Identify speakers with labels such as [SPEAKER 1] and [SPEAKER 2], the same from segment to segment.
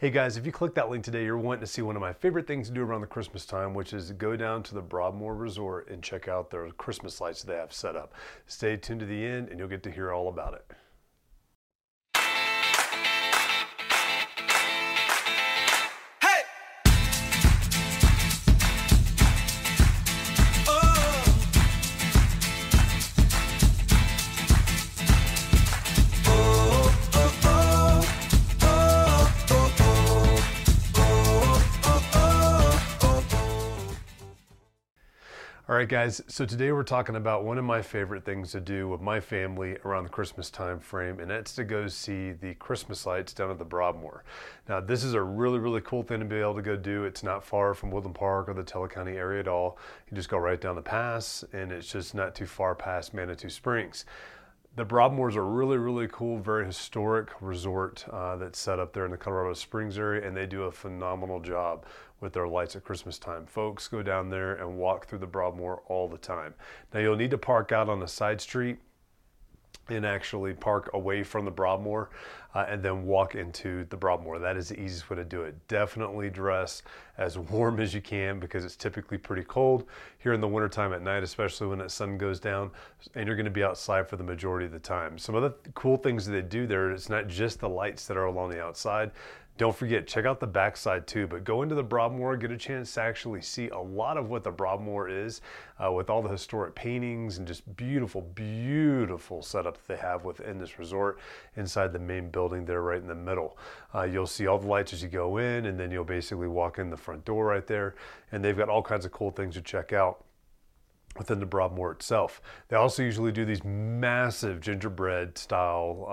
[SPEAKER 1] Hey guys, if you click that link today, you're wanting to see one of my favorite things to do around the Christmas time, which is go down to the Broadmoor Resort and check out their Christmas lights they have set up. Stay tuned to the end and you'll get to hear all about it. All right, guys. So today we're talking about one of my favorite things to do with my family around the Christmas time frame, and that's to go see the Christmas lights down at the Broadmoor. Now, this is a really, really cool thing to be able to go do. It's not far from Woodland Park or the Teller County area at all. You just go right down the pass, and it's just not too far past Manitou Springs. The Broadmoor is a really, really cool, very historic resort uh, that's set up there in the Colorado Springs area, and they do a phenomenal job with their lights at Christmas time. Folks go down there and walk through the Broadmoor all the time. Now, you'll need to park out on a side street and actually park away from the Broadmoor uh, and then walk into the Broadmoor. That is the easiest way to do it. Definitely dress as warm as you can because it's typically pretty cold here in the wintertime at night, especially when that sun goes down, and you're going to be outside for the majority of the time. Some of the cool things that they do there, it's not just the lights that are along the outside. Don't forget, check out the backside too, but go into the Broadmoor, get a chance to actually see a lot of what the Broadmoor is uh, with all the historic paintings and just beautiful, beautiful setup that they have within this resort inside the main building there right in the middle. Uh, you'll see all the lights as you go in, and then you'll basically walk in the front door right there, and they've got all kinds of cool things to check out within the Broadmoor itself. They also usually do these massive gingerbread style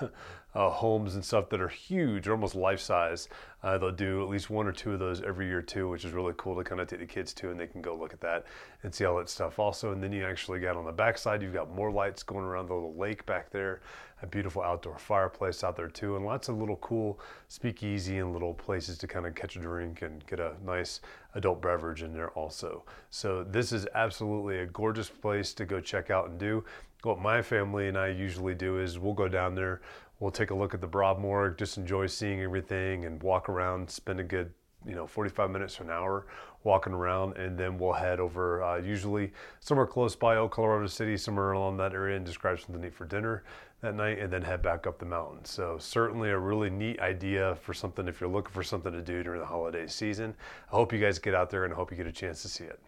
[SPEAKER 1] uh, uh, homes and stuff that are huge, almost life size. Uh, they'll do at least one or two of those every year too, which is really cool to kind of take the kids to, and they can go look at that and see all that stuff also. And then you actually got on the backside, you've got more lights going around the little lake back there, a beautiful outdoor fireplace out there too, and lots of little cool speakeasy and little places to kind of catch a drink and get a nice adult beverage in there also. So this is absolutely a gorgeous place to go check out and do. What my family and I usually do is we'll go down there we'll take a look at the Broadmoor, just enjoy seeing everything and walk around, spend a good you know 45 minutes to an hour walking around. And then we'll head over uh, usually somewhere close by Old Colorado City somewhere along that area and just something to eat for dinner that night and then head back up the mountain. So certainly a really neat idea for something if you're looking for something to do during the holiday season. I hope you guys get out there and I hope you get a chance to see it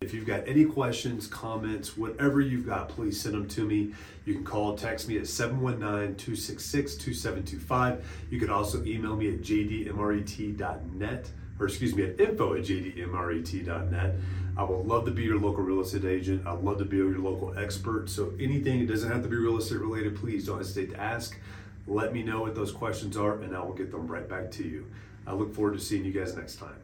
[SPEAKER 1] if you've got any questions, comments, whatever you've got, please send them to me. You can call, text me at 719-266-2725. You can also email me at jdmret.net or excuse me, at info at jdmret.net. I would love to be your local real estate agent. I'd love to be your local expert. So anything, it doesn't have to be real estate related, please don't hesitate to ask. Let me know what those questions are and I will get them right back to you. I look forward to seeing you guys next time.